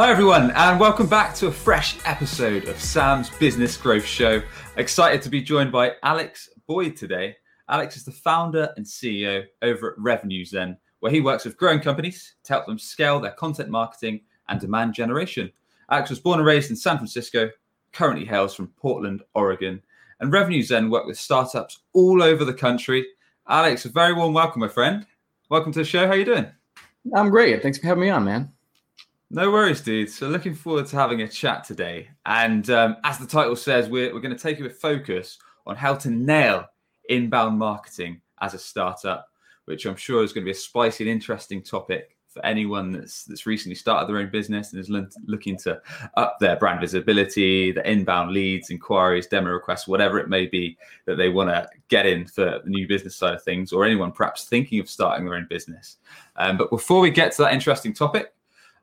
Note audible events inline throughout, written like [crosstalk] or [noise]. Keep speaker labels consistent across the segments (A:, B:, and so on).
A: Hi, everyone, and welcome back to a fresh episode of Sam's Business Growth Show. Excited to be joined by Alex Boyd today. Alex is the founder and CEO over at Revenue Zen, where he works with growing companies to help them scale their content marketing and demand generation. Alex was born and raised in San Francisco, currently hails from Portland, Oregon, and Revenue Zen work with startups all over the country. Alex, a very warm welcome, my friend. Welcome to the show. How are you doing?
B: I'm great. Thanks for having me on, man.
A: No worries, dude. So looking forward to having a chat today. And um, as the title says, we're, we're going to take you a focus on how to nail inbound marketing as a startup, which I'm sure is going to be a spicy and interesting topic for anyone that's that's recently started their own business and is l- looking to up their brand visibility, the inbound leads, inquiries, demo requests, whatever it may be that they want to get in for the new business side of things, or anyone perhaps thinking of starting their own business. Um, but before we get to that interesting topic,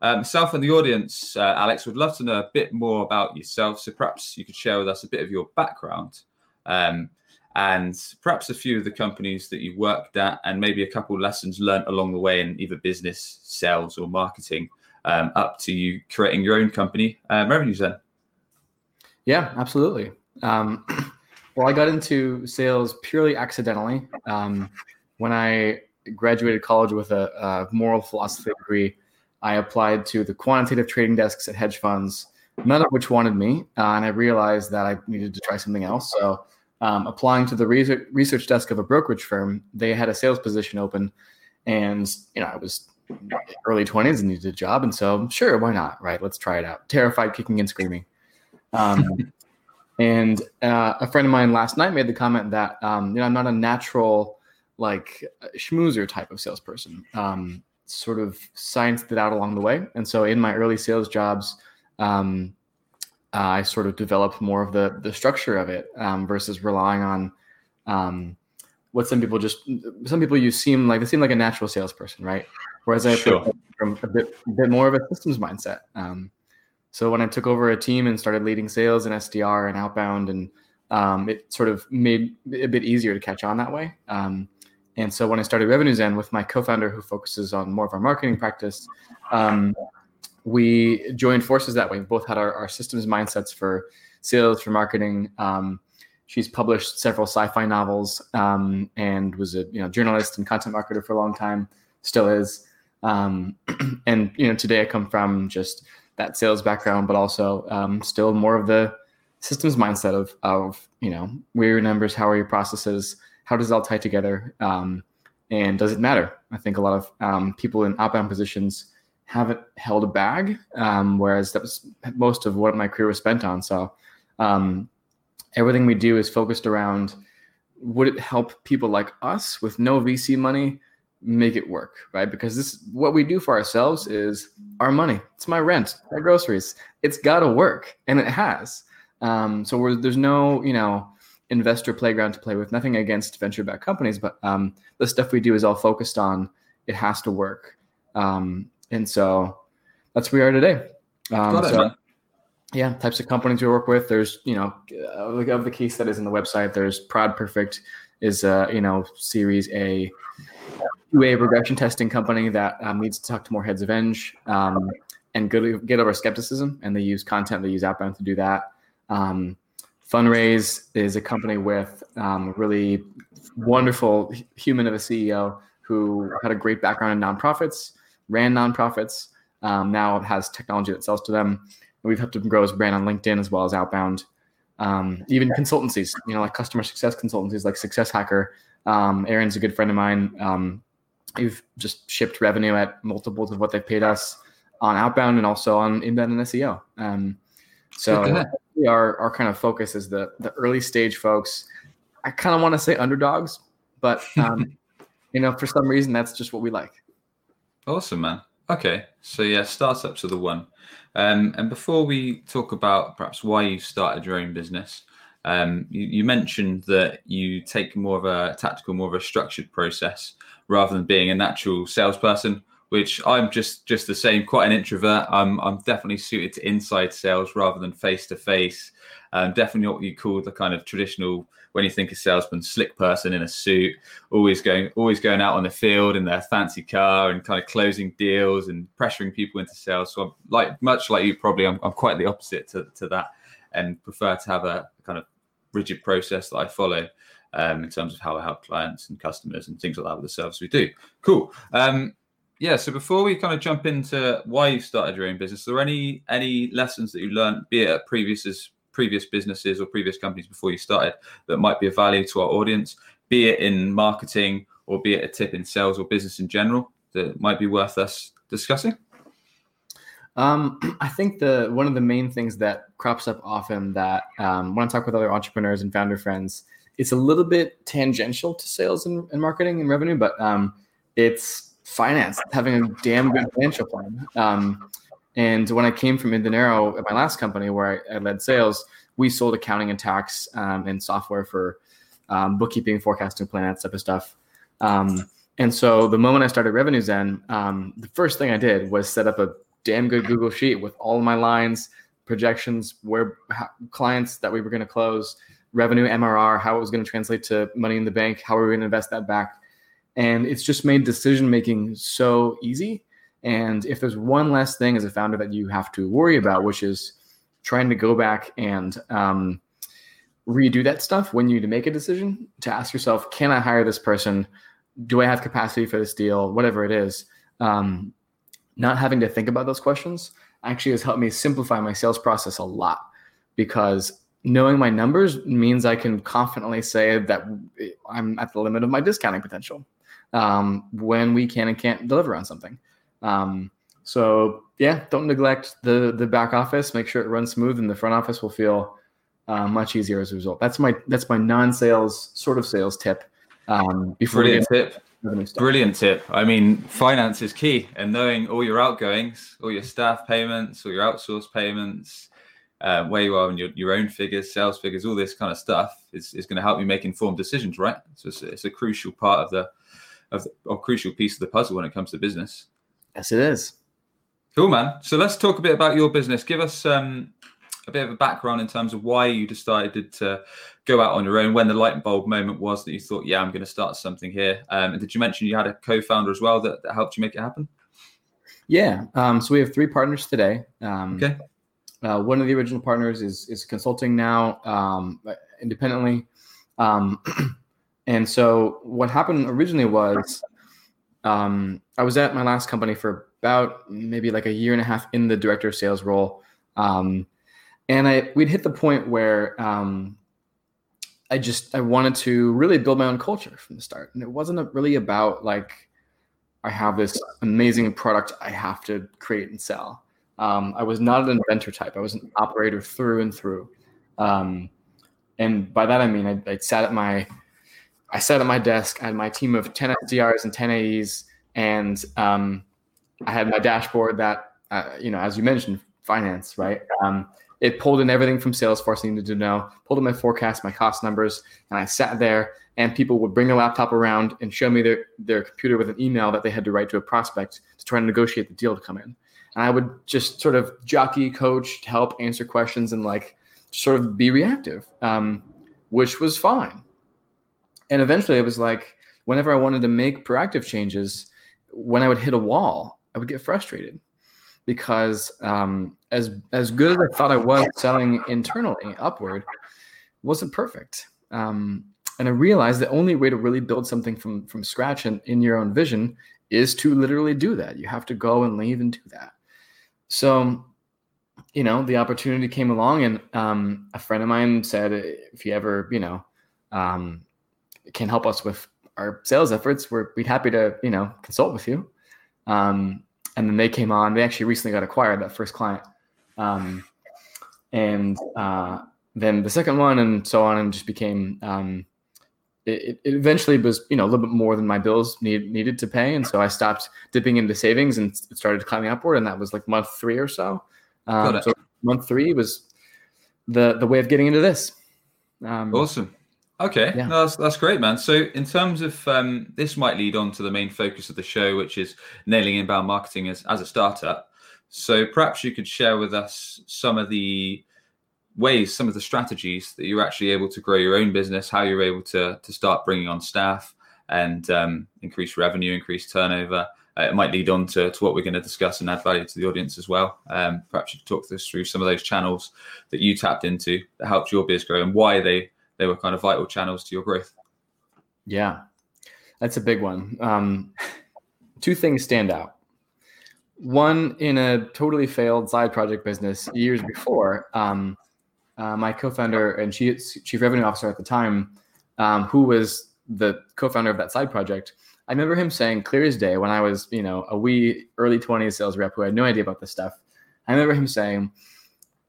A: um, myself and the audience, uh, Alex, would love to know a bit more about yourself. So perhaps you could share with us a bit of your background um, and perhaps a few of the companies that you've worked at and maybe a couple lessons learned along the way in either business, sales, or marketing um, up to you creating your own company, um, Revenue Zen.
B: Yeah, absolutely. Um, [clears throat] well, I got into sales purely accidentally. Um, when I graduated college with a, a moral philosophy degree, I applied to the quantitative trading desks at hedge funds, none of which wanted me. Uh, and I realized that I needed to try something else. So, um, applying to the research, research desk of a brokerage firm, they had a sales position open. And, you know, I was early 20s and needed a job. And so, sure, why not? Right. Let's try it out. Terrified, kicking and screaming. Um, [laughs] and uh, a friend of mine last night made the comment that, um, you know, I'm not a natural, like, schmoozer type of salesperson. Um, sort of scienced it out along the way. And so in my early sales jobs, um, uh, I sort of developed more of the the structure of it um, versus relying on um, what some people just some people you seem like they seem like a natural salesperson, right? Whereas I sure. from a bit a bit more of a systems mindset. Um, so when I took over a team and started leading sales and SDR and outbound, and um, it sort of made it a bit easier to catch on that way. Um, and so when I started Revenue Zen with my co-founder who focuses on more of our marketing practice, um, we joined forces that way. We both had our, our systems mindsets for sales, for marketing. Um, she's published several sci-fi novels um, and was a you know journalist and content marketer for a long time, still is. Um, [clears throat] and you know today I come from just that sales background, but also um, still more of the systems mindset of of you know where are your numbers, how are your processes, how does it all tie together? Um, and does it matter? I think a lot of um, people in outbound positions haven't held a bag, um, whereas that was most of what my career was spent on. So um, everything we do is focused around would it help people like us with no VC money make it work, right? Because this what we do for ourselves is our money. It's my rent, my groceries. It's got to work, and it has. Um, so there's no, you know, investor playground to play with. Nothing against venture backed companies, but um, the stuff we do is all focused on it has to work. Um, and so that's where we are today. Um, it, so, man. yeah, types of companies we work with. There's, you know, of the case that is in the website, there's ProdPerfect is, a you know, Series A QA regression testing company that um, needs to talk to more heads of eng um, and get, get over skepticism. And they use content, they use outbound to do that. Um, Fundraise is a company with um, really wonderful human of a CEO who had a great background in nonprofits, ran nonprofits, um, now has technology that sells to them. And we've helped him grow his brand on LinkedIn as well as outbound. Um, even consultancies, you know, like customer success consultancies like Success Hacker. Um, Aaron's a good friend of mine. Um, we've just shipped revenue at multiples of what they've paid us on outbound and also on inbound and SEO. Um, so our our kind of focus is the the early stage folks. I kind of want to say underdogs, but [laughs] um, you know, for some reason, that's just what we like.
A: Awesome, man. Okay, so yeah, startups are the one. Um, and before we talk about perhaps why you started your own business, Um, you, you, mentioned that you take more of a tactical, more of a structured process rather than being a natural salesperson. Which I'm just just the same, quite an introvert. I'm I'm definitely suited to inside sales rather than face to face. Definitely what you call the kind of traditional when you think a salesman, slick person in a suit, always going always going out on the field in their fancy car and kind of closing deals and pressuring people into sales. So I'm like much like you probably I'm, I'm quite the opposite to, to that and prefer to have a kind of rigid process that I follow um, in terms of how I help clients and customers and things like that with the service we do. Cool. Um, yeah. So before we kind of jump into why you started your own business, are there any any lessons that you learned, be it at previous previous businesses or previous companies before you started that might be of value to our audience, be it in marketing or be it a tip in sales or business in general that might be worth us discussing?
B: Um, [clears throat] I think the one of the main things that crops up often that um, when I talk with other entrepreneurs and founder friends, it's a little bit tangential to sales and, and marketing and revenue, but um, it's finance, having a damn good financial plan. Um, and when I came from inDinero at my last company where I, I led sales, we sold accounting and tax um, and software for um, bookkeeping, forecasting, plan, that type of stuff. Um, and so the moment I started Revenue Zen, um, the first thing I did was set up a damn good Google sheet with all my lines, projections, where how, clients that we were going to close, revenue, MRR, how it was going to translate to money in the bank, how we were going to invest that back. And it's just made decision making so easy and if there's one less thing as a founder that you have to worry about, which is trying to go back and um, redo that stuff when you need to make a decision, to ask yourself, can I hire this person? Do I have capacity for this deal? Whatever it is. Um, not having to think about those questions actually has helped me simplify my sales process a lot because knowing my numbers means I can confidently say that I'm at the limit of my discounting potential um, when we can and can't deliver on something. Um, so yeah, don't neglect the the back office. Make sure it runs smooth, and the front office will feel uh, much easier as a result. That's my that's my non-sales sort of sales tip. Um,
A: before Brilliant tip. Brilliant tip. I mean, finance is key, and knowing all your outgoings, all your staff payments, all your outsourced payments, uh, where you are in your, your own figures, sales figures, all this kind of stuff is, is going to help you make informed decisions, right? So it's, it's a crucial part of the of or crucial piece of the puzzle when it comes to business.
B: Yes, it is.
A: Cool, man. So let's talk a bit about your business. Give us um, a bit of a background in terms of why you decided to go out on your own, when the light bulb moment was that you thought, yeah, I'm going to start something here. Um, and did you mention you had a co-founder as well that, that helped you make it happen?
B: Yeah. Um, so we have three partners today.
A: Um, okay.
B: Uh, one of the original partners is is consulting now um, independently. [clears throat] And so what happened originally was um, I was at my last company for about maybe like a year and a half in the director of sales role. Um, and I we'd hit the point where um, I just I wanted to really build my own culture from the start, and it wasn't really about like I have this amazing product I have to create and sell. Um, I was not an inventor type. I was an operator through and through. Um, and by that I mean I, I sat at my I sat at my desk. I had my team of 10 SDRs and 10 AEs, and um, I had my dashboard that, uh, you know, as you mentioned, finance, right? Um, it pulled in everything from Salesforce I needed to know, pulled in my forecast, my cost numbers, and I sat there and people would bring a laptop around and show me their, their computer with an email that they had to write to a prospect to try and negotiate the deal to come in. And I would just sort of jockey, coach, help answer questions and like sort of be reactive, um, which was fine and eventually it was like whenever I wanted to make proactive changes, when I would hit a wall, I would get frustrated because um, as as good as I thought I was selling internally upward, wasn't perfect. Um, and I realized the only way to really build something from from scratch and in your own vision is to literally do that. You have to go and leave and do that. So, you know, the opportunity came along, and um, a friend of mine said, if you ever, you know, um, can help us with our sales efforts, we're we'd happy to you know consult with you. Um, and then they came on. They actually recently got acquired that first client, um, and uh, then the second one, and so on, and just became. Um, it, it, eventually was you know a little bit more than my bills need, needed to pay, and so I stopped dipping into savings and started climbing upward, and that was like month three or so. Um, so month three was the the way of getting into this. Um,
A: awesome. Okay,
B: Yeah.
A: no, that's that's great, man. So, in terms of um, this, might lead on to the main focus of the show, which is nailing inbound marketing as as a startup. So, perhaps you could share with us some of the ways, some of the strategies that you're actually able to grow your own business, how you're able to to start bringing on staff and um, increase revenue, increase turnover. Uh, it might lead on to, to what we're going to discuss and add value to the audience as well. Um, perhaps you could talk us through some of those channels that you tapped into that helped your biz grow and why they they were kind of vital channels to your growth.
B: Yeah, that's a big one. Um, two things stand out. One, in a totally failed side project business years before, um, uh, my co-founder and she, chief revenue officer at the time, um, who was the co-founder of that side project, I remember him saying clear as day when I was, you know, a wee early 20s sales rep who had no idea about this stuff. I remember him saying,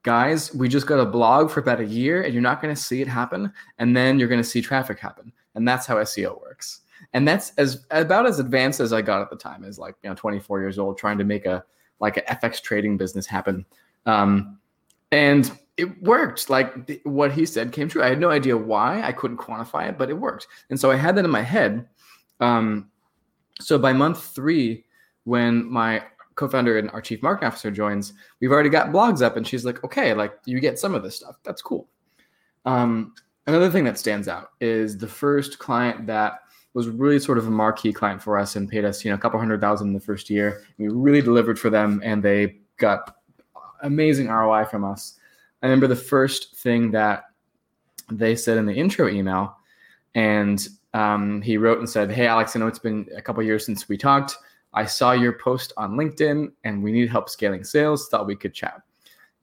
B: guys, we just got a blog for about a year and you're not going to see it happen. And then you're going to see traffic happen. And that's how SEO works. And that's as about as advanced as I got at the time, as like, you know, 24 years old, trying to make a like an FX trading business happen. Um, and it worked. Like th- what he said came true. I had no idea why. I couldn't quantify it, but it worked. And so I had that in my head. Um, so by month three, when my co-founder and our chief marketing officer joins, we've already got blogs up, and she's like, "Okay, like you get some of this stuff. That's cool." Um, another thing that stands out is the first client that was really sort of a marquee client for us and paid us, you know, a couple hundred thousand in the first year. We really delivered for them, and they got amazing ROI from us. I remember the first thing that they said in the intro email, and um, he wrote and said, "Hey, Alex, I know it's been a couple years since we talked. I saw your post on LinkedIn, and we need help scaling sales. Thought we could chat."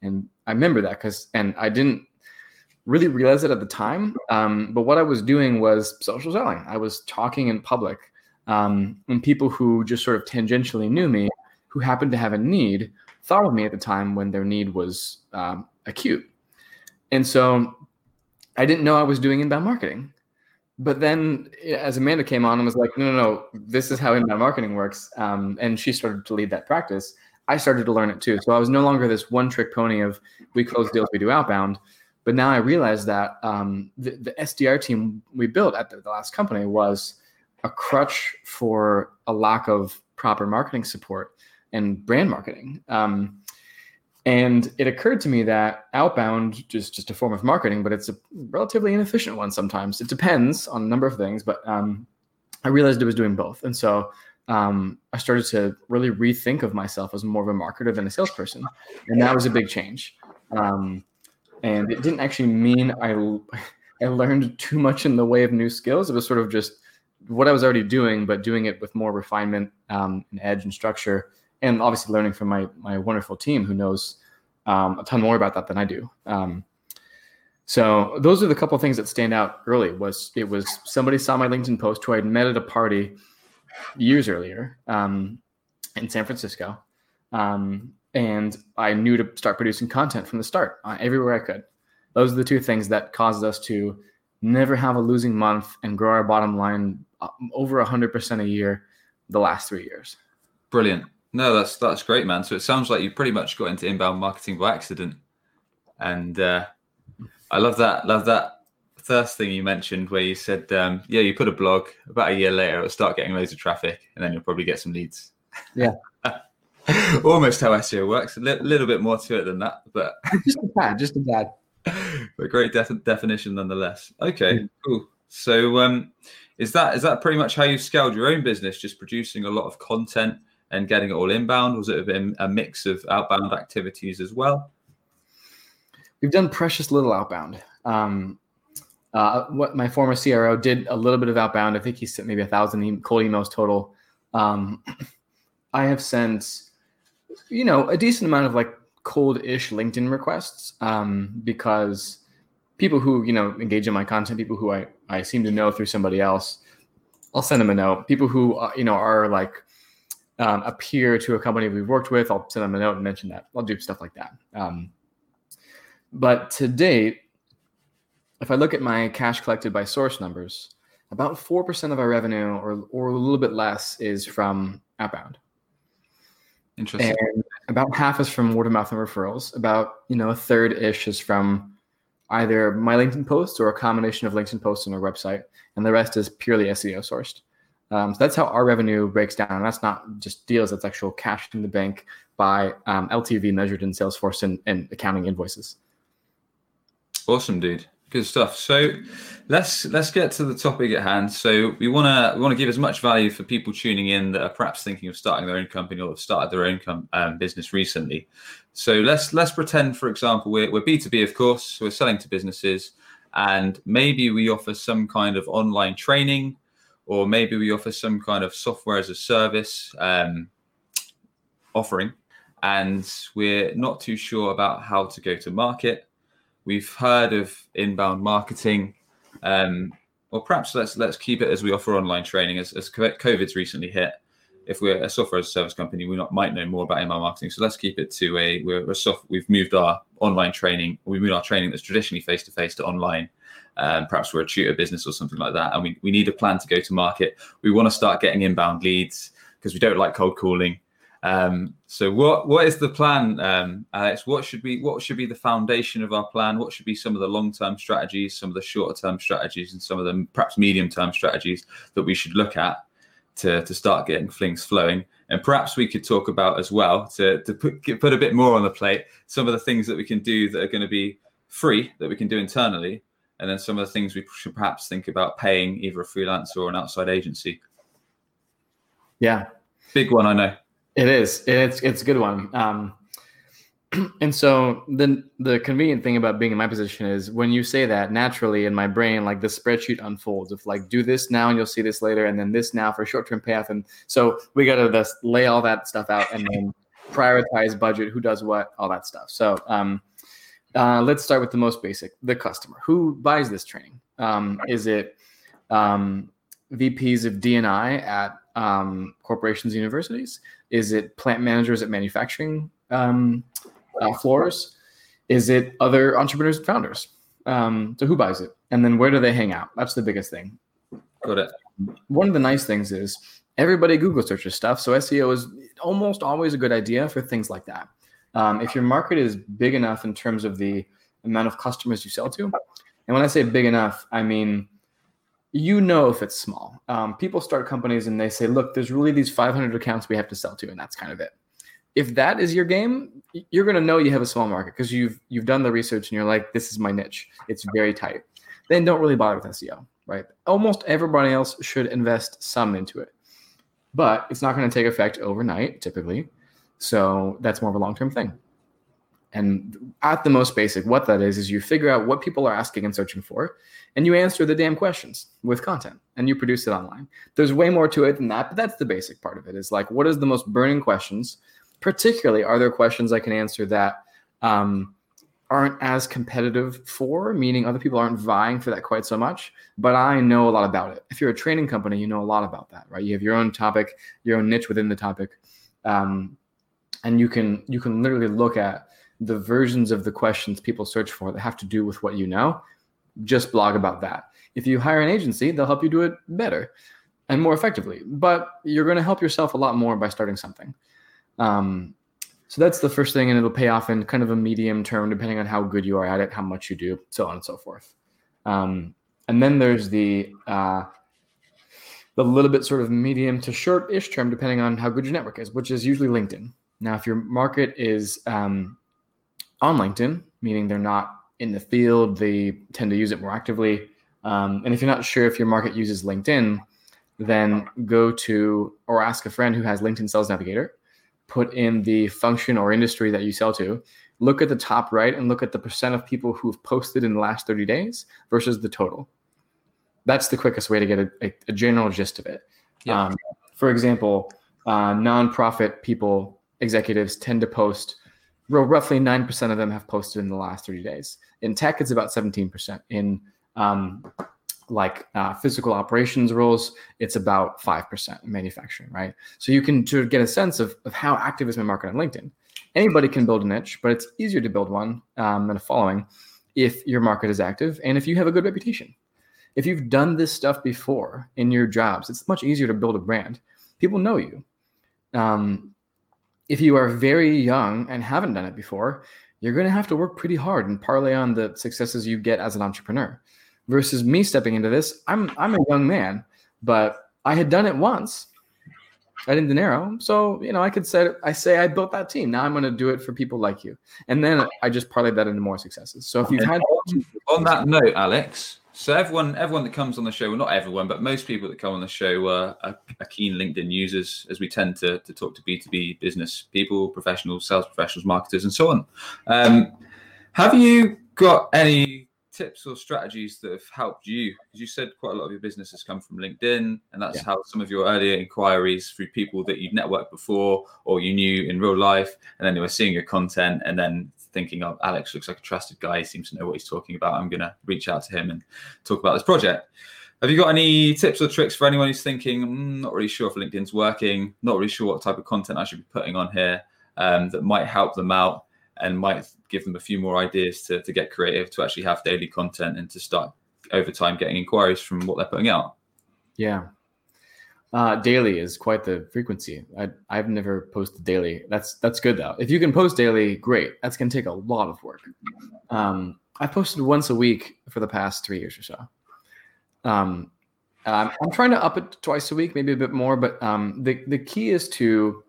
B: And I remember that because, and I didn't really realize it at the time. Um, but what I was doing was social selling. I was talking in public, um, and people who just sort of tangentially knew me, who happened to have a need, thought of me at the time when their need was um, acute. And so I didn't know I was doing inbound marketing. But then, as Amanda came on and was like, "No, no, no, this is how inbound marketing works," um, and she started to lead that practice, I started to learn it too. So I was no longer this one-trick pony of we close deals, we do outbound. But now I realize that um, the, the SDR team we built at the, the last company was a crutch for a lack of proper marketing support and brand marketing. Um, and it occurred to me that outbound just just a form of marketing, but it's a relatively inefficient one sometimes. It depends on a number of things, but um, I realized it was doing both, and so um, I started to really rethink of myself as more of a marketer than a salesperson, and that was a big change. Um, and it didn't actually mean I I learned too much in the way of new skills. It was sort of just what I was already doing, but doing it with more refinement um, and edge and structure and obviously learning from my my wonderful team who knows um, a ton more about that than I do. Um, so those are the couple of things that stand out early. Was it was somebody saw my LinkedIn post who I'd met at a party years earlier um, in San Francisco, um, and I knew to start producing content from the start uh, everywhere I could. Those are the two things that caused us to never have a losing month and grow our bottom line uh, over hundred percent a year the last three years.
A: Brilliant. No, that's that's great, man. So it sounds like you pretty much got into inbound marketing by accident, and uh, I love that. Love that first thing you mentioned where you said, um, "Yeah, you put a blog. About a year later, it'll start getting loads of traffic, and then you'll probably get some leads."
B: Yeah. [laughs]
A: Almost how SEO works. A li- little bit more to it than that, but [laughs]
B: just a tad, just a tad. [laughs]
A: but great def- definition nonetheless. Okay, cool. So, um, is that is that pretty much how you scaled your own business? Just producing a lot of content and getting it all inbound? Was it a, mix of outbound activities as well?
B: We've done precious little outbound. Um, uh, what my former CRO did a little bit of outbound. I think he sent maybe a thousand cold emails total. Um, [clears throat] I have sent, you know, a decent amount of like cold-ish LinkedIn requests um, because people who you know engage in my content, people who I I seem to know through somebody else, I'll send them a note. People who uh, you know are like um, a peer to a company we've worked with, I'll send them a note and mention that. I'll do stuff like that. Um, but to date, if I look at my cash collected by source numbers, about four percent of our revenue, or or a little bit less, is from outbound.
A: Interesting.
B: And about half is from word of mouth and referrals. About you know a third ish is from either my LinkedIn posts or a combination of LinkedIn posts and our website, and the rest is purely SEO sourced. Um, so that's how our revenue breaks down. And That's not just deals; that's actual cash in the bank by um, LTV measured in Salesforce and, and accounting invoices.
A: Awesome, dude. Good stuff. So let's let's get to the topic at hand. So we want to we want to give as much value for people tuning in that are perhaps thinking of starting their own company or have started their own com- um, business recently. So let's let's pretend, for example, we're we're B two B, of course. We're selling to businesses, and maybe we offer some kind of online training, or maybe we offer some kind of software as a service um, offering, and we're not too sure about how to go to market We've heard of inbound marketing, um, or perhaps let's let's keep it as we offer online training. As, as COVID's recently hit, if we're a software as a service company, we not, might know more about inbound marketing. So let's keep it to a we're a soft. We've moved our online training. We moved our training that's traditionally face to face to online. Um, perhaps we're a tutor business or something like that, and we, we need a plan to go to market. We want to start getting inbound leads because we don't like cold calling. Um, so what what is the plan, um, Alex? What should be what should be the foundation of our plan? What should be some of the long term strategies, some of the shorter term strategies, and some of the perhaps medium term strategies that we should look at to to start getting things flowing? And perhaps we could talk about as well to to put put a bit more on the plate some of the things that we can do that are going to be free that we can do internally, and then some of the things we should perhaps think about paying either a freelancer or an outside agency.
B: Yeah,
A: big one, I know.
B: It is. It's it's a good one. Um, [clears throat] and so the the convenient thing about being in my position is when you say that naturally in my brain, like the spreadsheet unfolds of like do this now and you'll see this later, and then this now for short term payoff. And so we got to just lay all that stuff out and then prioritize budget, who does what, all that stuff. So um, uh, let's start with the most basic: the customer. Who buys this training? Um, is it um, VPs of DNI at um, corporations, universities? Is it plant managers at manufacturing um, uh, floors? Is it other entrepreneurs and founders? Um, so who buys it? And then where do they hang out? That's the biggest thing.
A: Got it.
B: One of the nice things is everybody Google searches stuff. So SEO is almost always a good idea for things like that. Um, if your market is big enough in terms of the amount of customers you sell to, and when I say big enough, I mean you know if it's small. Um, people start companies and they say, look, there's really these 500 accounts we have to sell to, and that's kind of it. If that is your game, you're going to know you have a small market because you've you've done the research and you're like, this is my niche. It's very tight. Then don't really bother with SEO, right? Almost everybody else should invest some into it, but it's not going to take effect overnight, typically. So that's more of a long term thing. And at the most basic, what that is, is you figure out what people are asking and searching for, and you answer the damn questions with content and you produce it online. There's way more to it than that, but that's the basic part of it is like, what is the most burning questions? Particularly, are there questions I can answer that um, aren't as competitive for, meaning other people aren't vying for that quite so much, but I know a lot about it. If you're a training company, you know a lot about that, right? You have your own topic, your own niche within the topic. Um, and you can you can literally look at the versions of the questions people search for that have to do with what you know, just blog about that. If you hire an agency, they'll help you do it better and more effectively. But you're going to help yourself a lot more by starting something. Um, so that's the first thing, and it'll pay off in kind of a medium term, depending on how good you are at it, how much you do, so on and so forth. Um, and then there's the uh, the little bit sort of medium to short-ish term, depending on how good your network is, which is usually LinkedIn. Now, if your market is um, on LinkedIn, meaning they're not in the field, they tend to use it more actively. Um, and if you're not sure if your market uses LinkedIn, then go to or ask a friend who has LinkedIn Sales Navigator, put in the function or industry that you sell to, look at the top right and look at the percent of people who've posted in the last 30 days versus the total. That's the quickest way to get a, a, a general gist of it. Yeah. Um, for example, uh, nonprofit people, executives tend to post roughly 9% of them have posted in the last 30 days. In tech, it's about 17%. In um, like uh, physical operations roles, it's about 5% in manufacturing, right? So you can to get a sense of, of how active is my market on LinkedIn. Anybody can build a niche, but it's easier to build one um, than a following if your market is active and if you have a good reputation. If you've done this stuff before in your jobs, it's much easier to build a brand. People know you. Um, if you are very young and haven't done it before, you're going to have to work pretty hard and parlay on the successes you get as an entrepreneur. Versus me stepping into this, I'm I'm a young man, but I had done it once at Dinero. So, you know, I could say I say I built that team. Now I'm going to do it for people like you. And then I just parlay that into more successes. So if you've had
A: on that note, Alex, so everyone, everyone that comes on the show, well, not everyone, but most people that come on the show are, are, are keen LinkedIn users, as we tend to, to talk to B two B business people, professionals, sales professionals, marketers, and so on. Um, have you got any tips or strategies that have helped you? Because you said quite a lot of your business has come from LinkedIn, and that's yeah. how some of your earlier inquiries through people that you've networked before or you knew in real life, and then they were seeing your content, and then thinking, "Oh, Alex looks like a trusted guy. He seems to know what he's talking about. I'm going to reach out to him and talk about this project." Have you got any tips or tricks for anyone who's thinking, mm, not really sure if LinkedIn's working, not really sure what type of content I should be putting on here um, that might help them out and might give them a few more ideas to, to get creative, to actually have daily content and to start over time getting inquiries from what they're putting out?
B: Yeah. Uh, daily is quite the frequency. I, I've never posted daily. That's that's good though. If you can post daily, great. That's gonna take a lot of work. Um, I posted once a week for the past three years or so. Um, I'm trying to up it twice a week, maybe a bit more. But um, the the key is to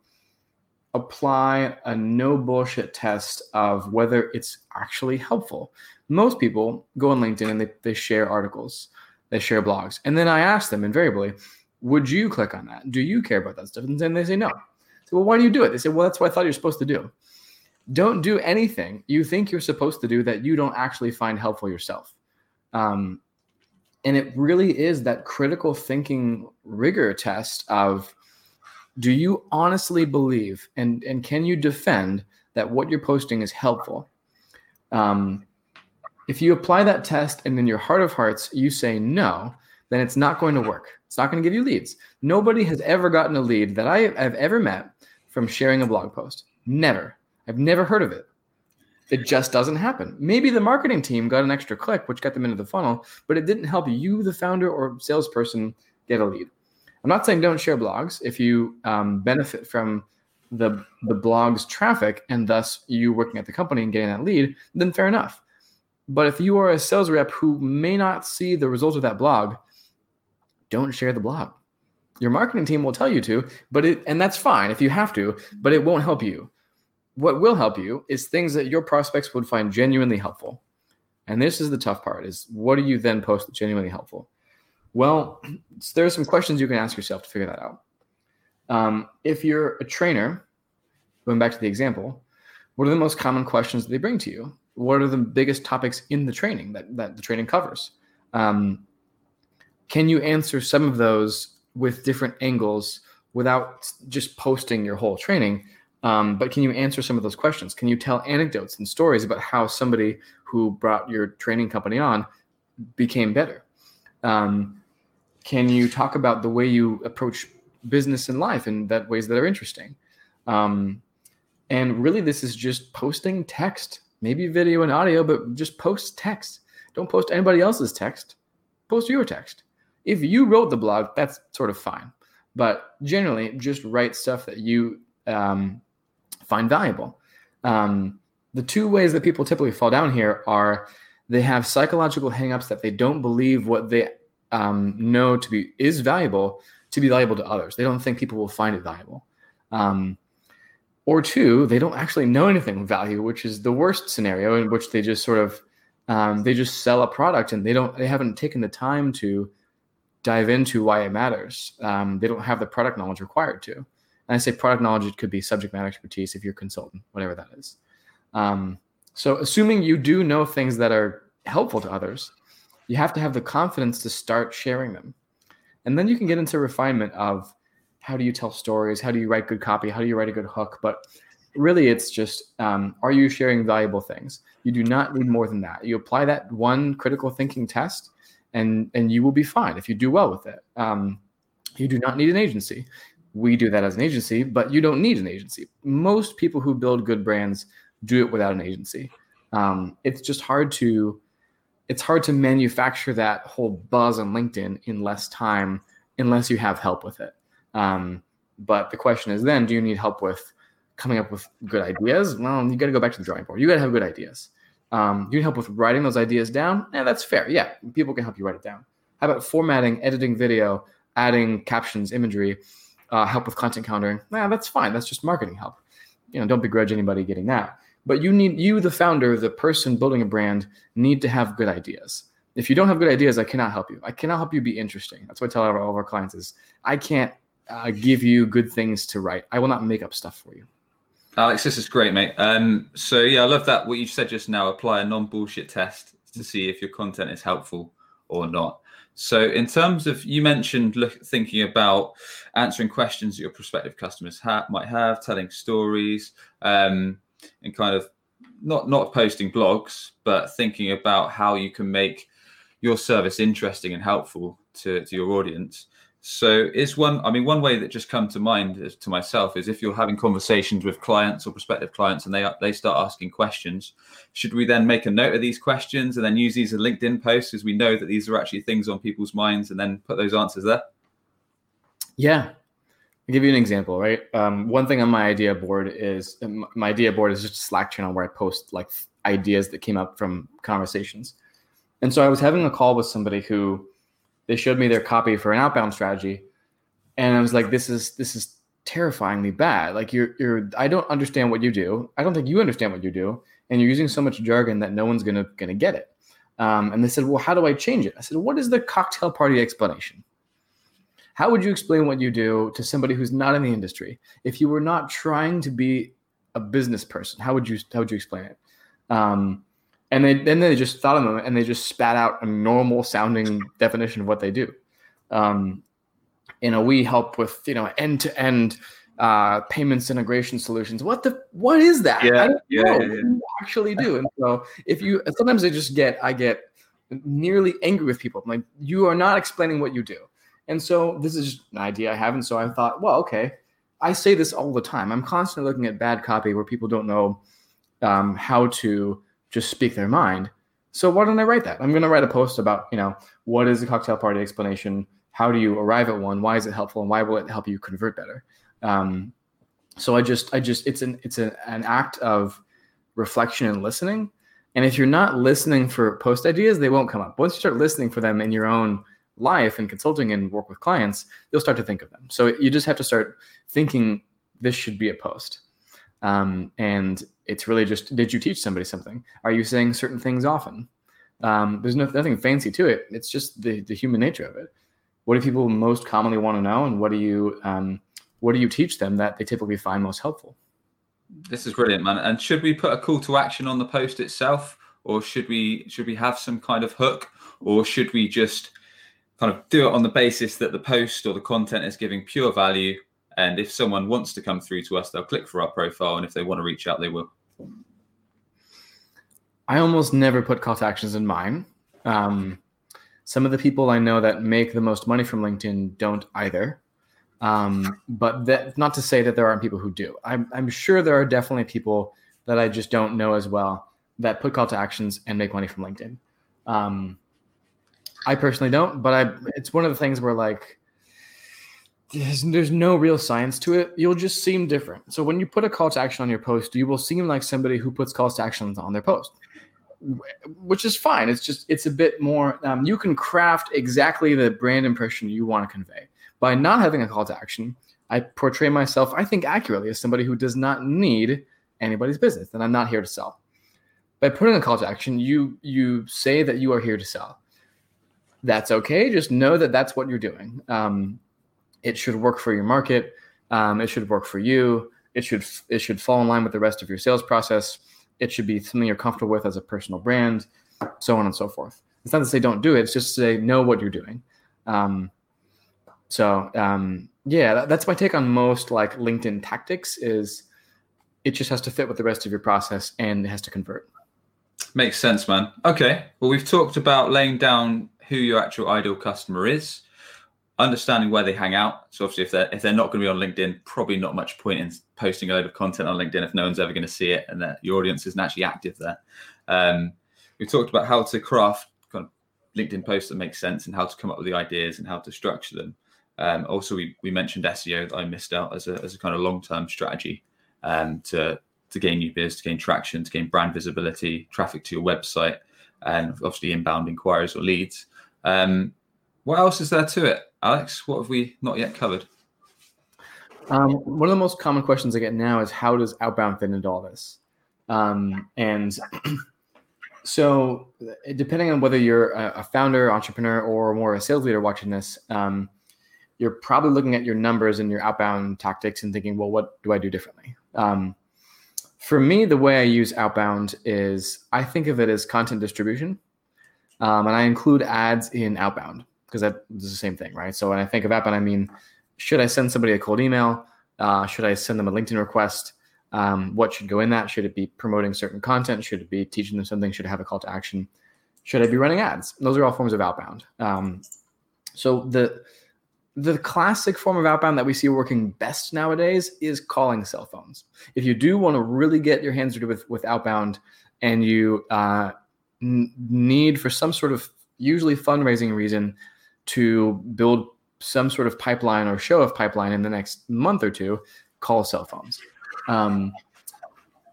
B: apply a no bullshit test of whether it's actually helpful. Most people go on LinkedIn and they, they share articles, they share blogs. And then I ask them invariably, would you click on that? Do you care about that stuff? And then they say no. So, well, why do you do it? They say, well, that's what I thought you're supposed to do. Don't do anything you think you're supposed to do that you don't actually find helpful yourself. Um, and it really is that critical thinking rigor test of do you honestly believe and and can you defend that what you're posting is helpful um, if you apply that test and in your heart of hearts you say no then it's not going to work. It's not going to give you leads. Nobody has ever gotten a lead that i have ever met from sharing a blog post. Never. I've never heard of it. It just doesn't happen. Maybe the marketing team got an extra click which got them into the funnel but it didn't help you the founder or salesperson get a lead. I'm not saying don't share blogs. If you um, benefit from the the blog's traffic and thus you working at the company and getting that lead, then fair enough. But if you are a sales rep who may not see the results of that blog, don't share the blog. Your marketing team will tell you to, but it and that's fine if you have to, but it won't help you. What will help you is things that your prospects would find genuinely helpful. And this is the tough part is what do you then post that's genuinely helpful? Well, [clears throat] there are some questions you can ask yourself to figure that out. Um, if you're a trainer, going back to the example, what are the most common questions that they bring to you? What are the biggest topics in the training that, that the training covers? Um, can you answer some of those with different angles without just posting your whole training? Um, but can you answer some of those questions? Can you tell anecdotes and stories about how somebody who brought your training company on became better? Um, can you talk about the way you approach business and life in that ways that are interesting um, and really this is just posting text maybe video and audio but just post text don't post anybody else's text post your text if you wrote the blog that's sort of fine but generally just write stuff that you um, find valuable um, the two ways that people typically fall down here are they have psychological hangups that they don't believe what they um, know to be is valuable to be valuable to others. They don't think people will find it valuable. Um, or two, they don't actually know anything of value, which is the worst scenario in which they just sort of um, they just sell a product and they don't they haven't taken the time to dive into why it matters. Um, they don't have the product knowledge required to. And I say product knowledge, it could be subject matter expertise if you're a consultant, whatever that is. Um, so assuming you do know things that are helpful to others, you have to have the confidence to start sharing them. And then you can get into refinement of how do you tell stories? How do you write good copy? How do you write a good hook? But really, it's just um, are you sharing valuable things? You do not need more than that. You apply that one critical thinking test, and and you will be fine if you do well with it. Um, you do not need an agency. We do that as an agency, but you don't need an agency. Most people who build good brands do it without an agency. Um, it's just hard to it's hard to manufacture that whole buzz on LinkedIn in less time unless you have help with it. Um, but the question is then, do you need help with coming up with good ideas, well, you got to go back to the drawing board. You got to have good ideas. Um, you can help with writing those ideas down. Yeah, that's fair. Yeah, people can help you write it down. How about formatting, editing video, adding captions, imagery, uh, help with content countering? Nah, that's fine. That's just marketing help. You know, don't begrudge anybody getting that. But you need you, the founder, the person building a brand, need to have good ideas. If you don't have good ideas, I cannot help you. I cannot help you be interesting. That's what I tell all of our clients is I can't uh, give you good things to write. I will not make up stuff for you.
A: Alex, this is great, mate. Um, so yeah, I love that what you said just now. Apply a non-bullshit test to see if your content is helpful or not. So, in terms of you mentioned look, thinking about answering questions that your prospective customers ha- might have, telling stories, um, and kind of not not posting blogs, but thinking about how you can make your service interesting and helpful to, to your audience. So it's one, I mean, one way that just come to mind is, to myself is if you're having conversations with clients or prospective clients and they they start asking questions, should we then make a note of these questions and then use these as LinkedIn posts as we know that these are actually things on people's minds and then put those answers there?
B: Yeah. I'll give you an example, right? Um, one thing on my idea board is um, my idea board is just a Slack channel where I post like ideas that came up from conversations. And so I was having a call with somebody who they showed me their copy for an outbound strategy, and I was like, "This is this is terrifyingly bad. Like you're you're I don't understand what you do. I don't think you understand what you do, and you're using so much jargon that no one's gonna gonna get it." Um, and they said, "Well, how do I change it?" I said, "What is the cocktail party explanation?" How would you explain what you do to somebody who's not in the industry? If you were not trying to be a business person, how would you how would you explain it? Um, and they then they just thought of them and they just spat out a normal sounding definition of what they do. Um, you know, we help with you know end to end payments integration solutions. What the what is that?
A: Yeah, yeah, know yeah,
B: yeah. actually do. And so if you sometimes I just get I get nearly angry with people. I'm like, you are not explaining what you do. And so this is an idea I have. And so I thought, well, okay. I say this all the time. I'm constantly looking at bad copy where people don't know um, how to just speak their mind. So why don't I write that? I'm going to write a post about, you know, what is a cocktail party explanation? How do you arrive at one? Why is it helpful? And why will it help you convert better? Um, so I just, I just, it's an, it's an, an act of reflection and listening. And if you're not listening for post ideas, they won't come up. Once you start listening for them in your own life and consulting and work with clients, you'll start to think of them. So you just have to start thinking this should be a post. Um, and it's really just did you teach somebody something? Are you saying certain things often? Um, there's no, nothing fancy to it. It's just the, the human nature of it. What do people most commonly want to know, and what do you um, what do you teach them that they typically find most helpful?
A: This is brilliant, man. And should we put a call to action on the post itself, or should we should we have some kind of hook, or should we just kind of do it on the basis that the post or the content is giving pure value and if someone wants to come through to us, they'll click for our profile. And if they want to reach out, they will.
B: I almost never put call to actions in mine. Um, some of the people I know that make the most money from LinkedIn don't either. Um, but that not to say that there aren't people who do. I'm, I'm sure there are definitely people that I just don't know as well that put call to actions and make money from LinkedIn. Um, I personally don't, but I it's one of the things where like there's, there's no real science to it. You'll just seem different. So when you put a call to action on your post, you will seem like somebody who puts calls to actions on their post, which is fine. It's just it's a bit more. Um, you can craft exactly the brand impression you want to convey by not having a call to action. I portray myself, I think, accurately as somebody who does not need anybody's business, and I'm not here to sell. By putting a call to action, you you say that you are here to sell. That's okay. Just know that that's what you're doing. Um, it should work for your market. Um, it should work for you. It should it should fall in line with the rest of your sales process. It should be something you're comfortable with as a personal brand, so on and so forth. It's not to say don't do it. It's just to say know what you're doing. Um, so um, yeah, that, that's my take on most like LinkedIn tactics. Is it just has to fit with the rest of your process and it has to convert.
A: Makes sense, man. Okay. Well, we've talked about laying down who your actual ideal customer is understanding where they hang out. So obviously, if they're if they're not going to be on LinkedIn, probably not much point in posting a load of content on LinkedIn if no one's ever going to see it and that your audience isn't actually active there. Um, we talked about how to craft kind of LinkedIn posts that make sense and how to come up with the ideas and how to structure them. Um, also, we, we mentioned SEO that I missed out as a, as a kind of long term strategy. um, to to gain new biz, to gain traction, to gain brand visibility, traffic to your website, and obviously inbound inquiries or leads. Um, what else is there to it, Alex? What have we not yet covered?
B: Um, one of the most common questions I get now is how does outbound fit into all this? Um, and [clears throat] so, depending on whether you're a, founder, entrepreneur, or more of a sales leader watching this, um, you're probably looking at your numbers and your outbound tactics and thinking, well, what do I do differently? Um, for me, the way I use outbound is I think of it as content distribution, um, and I include ads in outbound because that is the same thing, right? So when I think of outbound, I mean, should I send somebody a cold email? Uh, should I send them a LinkedIn request? Um, what should go in that? Should it be promoting certain content? Should it be teaching them something? Should it have a call to action? Should I be running ads? Those are all forms of outbound. Um, so the the classic form of outbound that we see working best nowadays is calling cell phones. If you do want to really get your hands dirty with, with outbound and you uh, n- need for some sort of usually fundraising reason to build some sort of pipeline or show of pipeline in the next month or two, call cell phones. Um,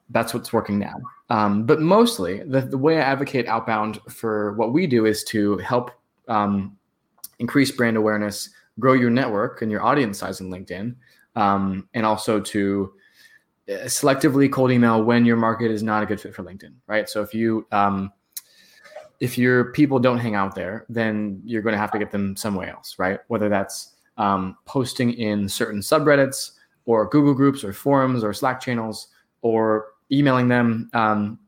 B: that's what's working now. Um, but mostly, the, the way I advocate outbound for what we do is to help um, increase brand awareness grow your network and your audience size in LinkedIn, um, and also to uh, selectively cold email when your market is not a good fit for LinkedIn, right? So if you um, if your people don't hang out there, then you're going to have to get them somewhere else, right? Whether that's um, posting in certain subreddits or Google groups or forums or Slack channels or emailing them. Um,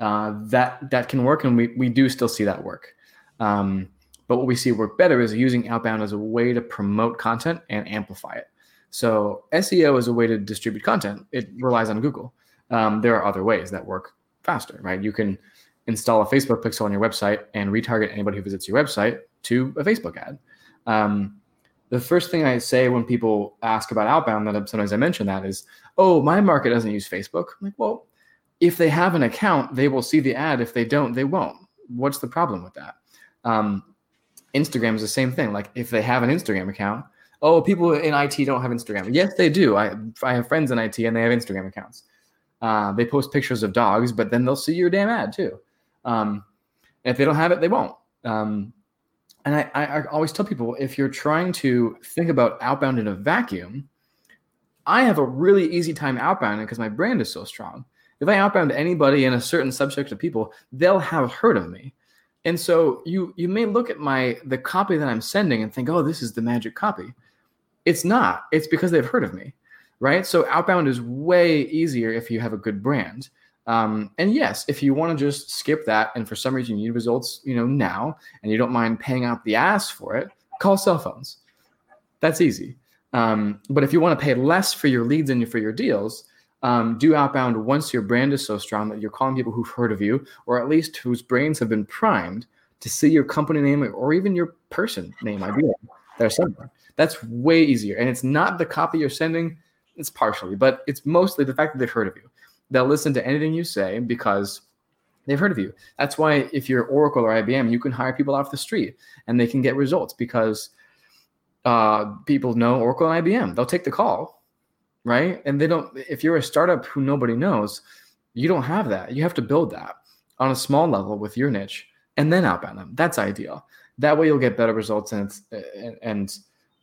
B: uh, that that can work, and we we do still see that work. Um, but what we see work better is using outbound as a way to promote content and amplify it. So SEO is a way to distribute content. It relies on Google. Um, there are other ways that work faster, right? You can install a Facebook pixel on your website and retarget anybody who visits your website to a Facebook ad. Um, the first thing I say when people ask about outbound, that sometimes I mention that is, oh, my market doesn't use Facebook. I'm like, well, if they have an account, they will see the ad. If they don't, they won't. What's the problem with that? Um, Instagram is the same thing. Like if they have an Instagram account, oh, people in IT don't have Instagram. Yes, they do. I I have friends in IT and they have Instagram accounts. Uh, they post pictures of dogs, but then they'll see your damn ad too. Um, if they don't have it, they won't. Um, and I, I always tell people if you're trying to think about outbound in a vacuum, I have a really easy time outbounding because my brand is so strong. If I outbound anybody in a certain subject of people, they'll have heard of me. And so you you may look at my the copy that I'm sending and think, oh, this is the magic copy. It's not. It's because they've heard of me, right? So outbound is way easier if you have a good brand. Um, and yes, if you want to just skip that and for some reason you need results, you know, now and you don't mind paying out the ass for it, call cell phones. That's easy. Um, but if you want to pay less for your leads and for your deals, um, do outbound once your brand is so strong that you're calling people who've heard of you, or at least whose brains have been primed to see your company name or even your person name idea there somewhere. That's way easier. And it's not the copy you're sending, it's partially, but it's mostly the fact that they've heard of you. They'll listen to anything you say because they've heard of you. That's why if you're Oracle or IBM, you can hire people off the street and they can get results because uh, people know Oracle and IBM. They'll take the call right? And they don't, if you're a startup who nobody knows, you don't have that. You have to build that on a small level with your niche and then outbound them. That's ideal. That way you'll get better results. And, and, and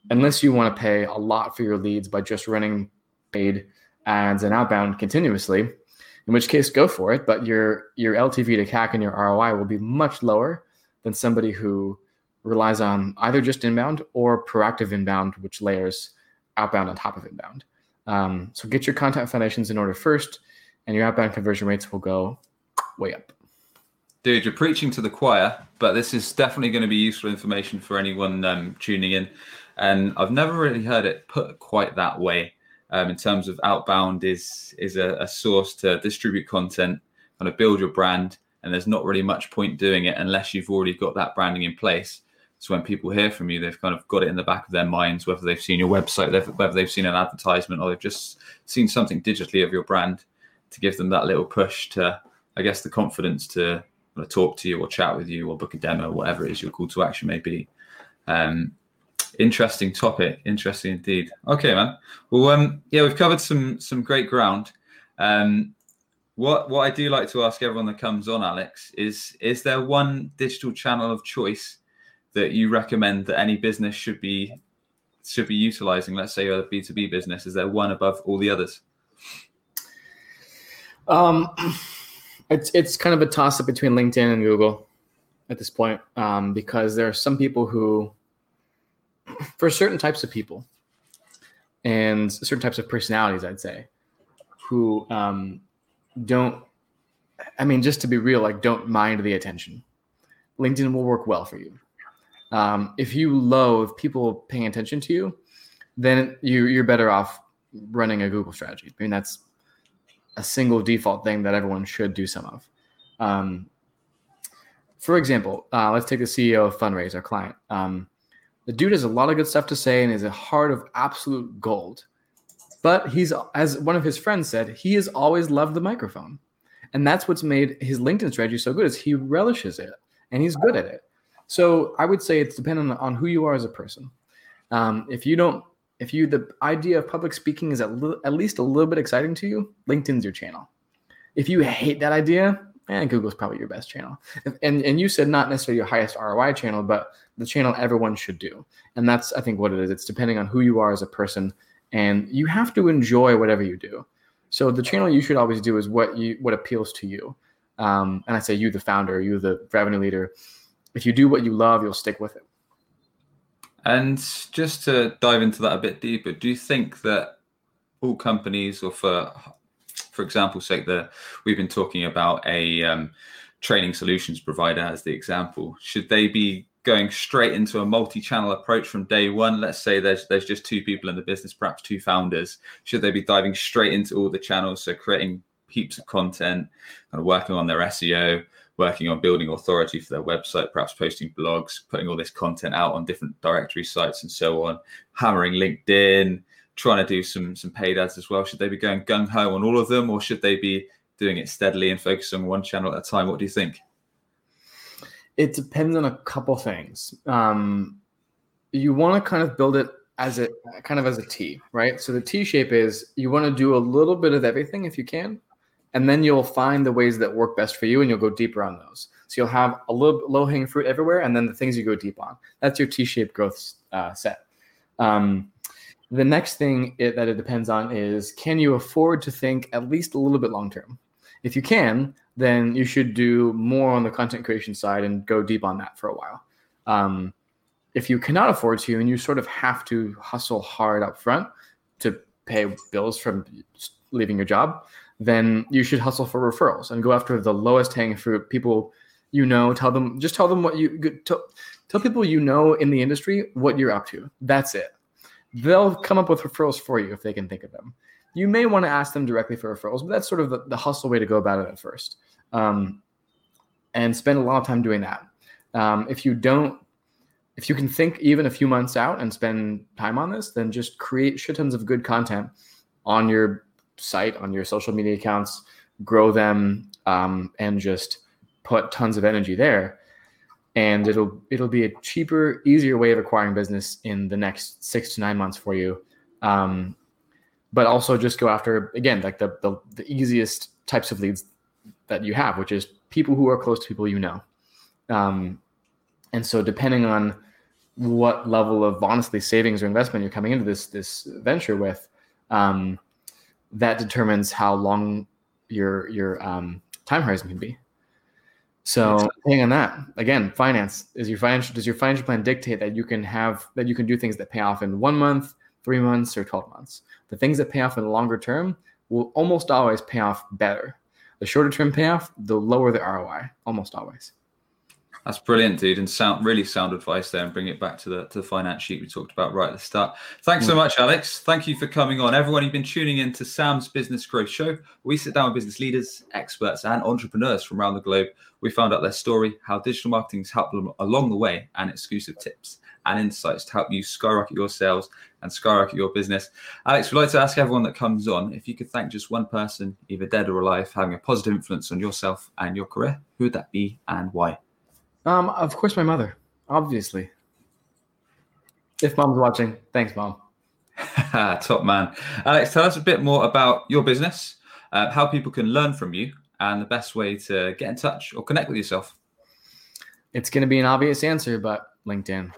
B: unless you want to pay a lot for your leads by just running paid ads and outbound continuously, in which case go for it. But your, your LTV to CAC and your ROI will be much lower than somebody who relies on either just inbound or proactive inbound, which layers outbound on top of inbound. Um, so get your content foundations in order first, and your outbound conversion rates will go way up.
A: Dude, you're preaching to the choir, but this is definitely going to be useful information for anyone um, tuning in. And I've never really heard it put quite that way. Um, in terms of outbound is is a, a source to distribute content, kind of build your brand, and there's not really much point doing it unless you've already got that branding in place. So when people hear from you, they've kind of got it in the back of their minds, whether they've seen your website, whether they've seen an advertisement, or they've just seen something digitally of your brand to give them that little push to, I guess, the confidence to talk to you or chat with you or book a demo, whatever it is your call to action may be. Um, Interesting topic. Interesting indeed. Okay, man. Well, um, yeah, we've covered some some great ground. Um, what what I do like to ask everyone that comes on, Alex, is is there one digital channel of choice that you recommend that any business should be should be utilizing? Let's say you're a B two B business. Is there one above all the others?
B: Um, it's it's kind of a toss up between LinkedIn and Google at this point um, because there are some people who, for certain types of people, and certain types of personalities, I'd say, who um, don't. I mean, just to be real, like don't mind the attention. LinkedIn will work well for you. Um, if you loathe people paying attention to you, then you you're better off running a Google strategy. I mean, that's a single default thing that everyone should do some of. Um, for example, uh, let's take the CEO of Fundraise, our client. Um, the dude has a lot of good stuff to say and is a heart of absolute gold. But he's, as one of his friends said, he has always loved the microphone, and that's what's made his LinkedIn strategy so good. Is he relishes it and he's good at it. So I would say it's dependent on who you are as a person. Um, if you don't if you the idea of public speaking is at, li- at least a little bit exciting to you, LinkedIn's your channel. If you hate that idea, and Google's probably your best channel. And and you said not necessarily your highest ROI channel, but the channel everyone should do. And that's I think what it is. It's depending on who you are as a person, and you have to enjoy whatever you do. So the channel you should always do is what you what appeals to you. Um, and I say you, the founder, you, the revenue leader. If you do what you love, you'll stick with it.
A: And just to dive into that a bit deeper, do you think that all companies, or for for example, sake, that we've been talking about a um, training solutions provider as the example, should they be going straight into a multi-channel approach from day one? Let's say there's there's just two people in the business, perhaps two founders. Should they be diving straight into all the channels, so creating heaps of content, and working on their SEO, working on building authority for their website, perhaps posting blogs, putting all this content out on different directory sites and so on, hammering LinkedIn, trying to do some some paid ads as well. Should they be going gung ho on all of them, or should they be doing it steadily and focusing on one channel at a time? What do you think?
B: It depends on a couple things. Um, you want to kind of build it as a kind of as a T, right? So the T shape is you want to do a little bit of everything if you can, and then you'll find the ways that work best for you and you'll go deeper on those so you'll have a little low hanging fruit everywhere and then the things you go deep on that's your t-shaped growth uh, set um, the next thing it, that it depends on is can you afford to think at least a little bit long term if you can then you should do more on the content creation side and go deep on that for a while. Um, if you cannot afford to and you sort of have to hustle hard up front to pay bills from leaving your job then you should hustle for referrals and go after the lowest hanging fruit. People you know tell them just tell them what you tell, tell people you know in the industry what you're up to. That's it. They'll come up with referrals for you if they can think of them you may want to ask them directly for referrals but that's sort of the, the hustle way to go about it at first um, and spend a lot of time doing that um, if you don't if you can think even a few months out and spend time on this then just create shit tons of good content on your site on your social media accounts, grow them, um, and just put tons of energy there. And it'll it'll be a cheaper, easier way of acquiring business in the next six to nine months for you. Um, but also just go after again like the, the the easiest types of leads that you have, which is people who are close to people you know. Um, and so depending on what level of honestly savings or investment you're coming into this this venture with, um, that determines how long your your um, time horizon can be. So hang on that. Again, finance is your financial. Does your financial plan dictate that you can have that you can do things that pay off in one month, three months, or twelve months? The things that pay off in the longer term will almost always pay off better. The shorter term payoff, the lower the ROI, almost always.
A: That's brilliant, dude, and sound really sound advice there, and bring it back to the to the finance sheet we talked about right at the start. Thanks so mm. much, Alex. Thank you for coming on. Everyone, you've been tuning in to Sam's Business Growth Show. We sit down with business leaders, experts, and entrepreneurs from around the globe. We found out their story, how digital marketing has helped them along the way, and exclusive tips and insights to help you skyrocket your sales and skyrocket your business. Alex, we'd like to ask everyone that comes on if you could thank just one person, either dead or alive, having a positive influence on yourself and your career. Who would that be, and why?
B: Um, of course, my mother, obviously. If mom's watching, thanks, mom. [laughs]
A: Top man. Alex, tell us a bit more about your business, uh, how people can learn from you, and the best way to get in touch or connect with yourself.
B: It's going to be an obvious answer, but LinkedIn.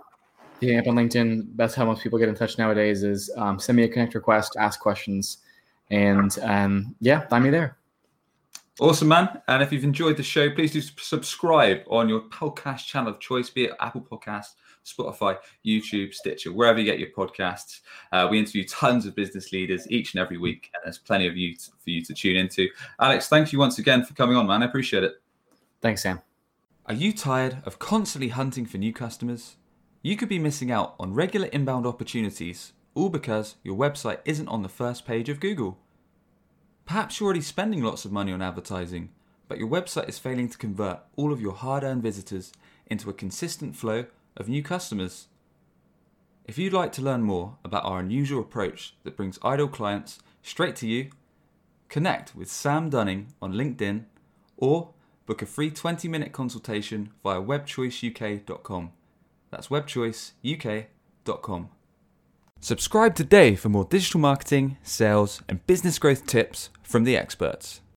B: Getting up on LinkedIn, that's how most people get in touch nowadays is um, send me a connect request, ask questions, and um, yeah, find me there.
A: Awesome, man. And if you've enjoyed the show, please do subscribe on your podcast channel of choice, be it Apple Podcasts, Spotify, YouTube, Stitcher, wherever you get your podcasts. Uh, we interview tons of business leaders each and every week, and there's plenty of you to, for you to tune into. Alex, thank you once again for coming on, man. I appreciate it.
B: Thanks, Sam.
A: Are you tired of constantly hunting for new customers? You could be missing out on regular inbound opportunities, all because your website isn't on the first page of Google. Perhaps you're already spending lots of money on advertising, but your website is failing to convert all of your hard earned visitors into a consistent flow of new customers. If you'd like to learn more about our unusual approach that brings idle clients straight to you, connect with Sam Dunning on LinkedIn or book a free 20 minute consultation via webchoiceuk.com. That's webchoiceuk.com. Subscribe today for more digital marketing, sales, and business growth tips from the experts.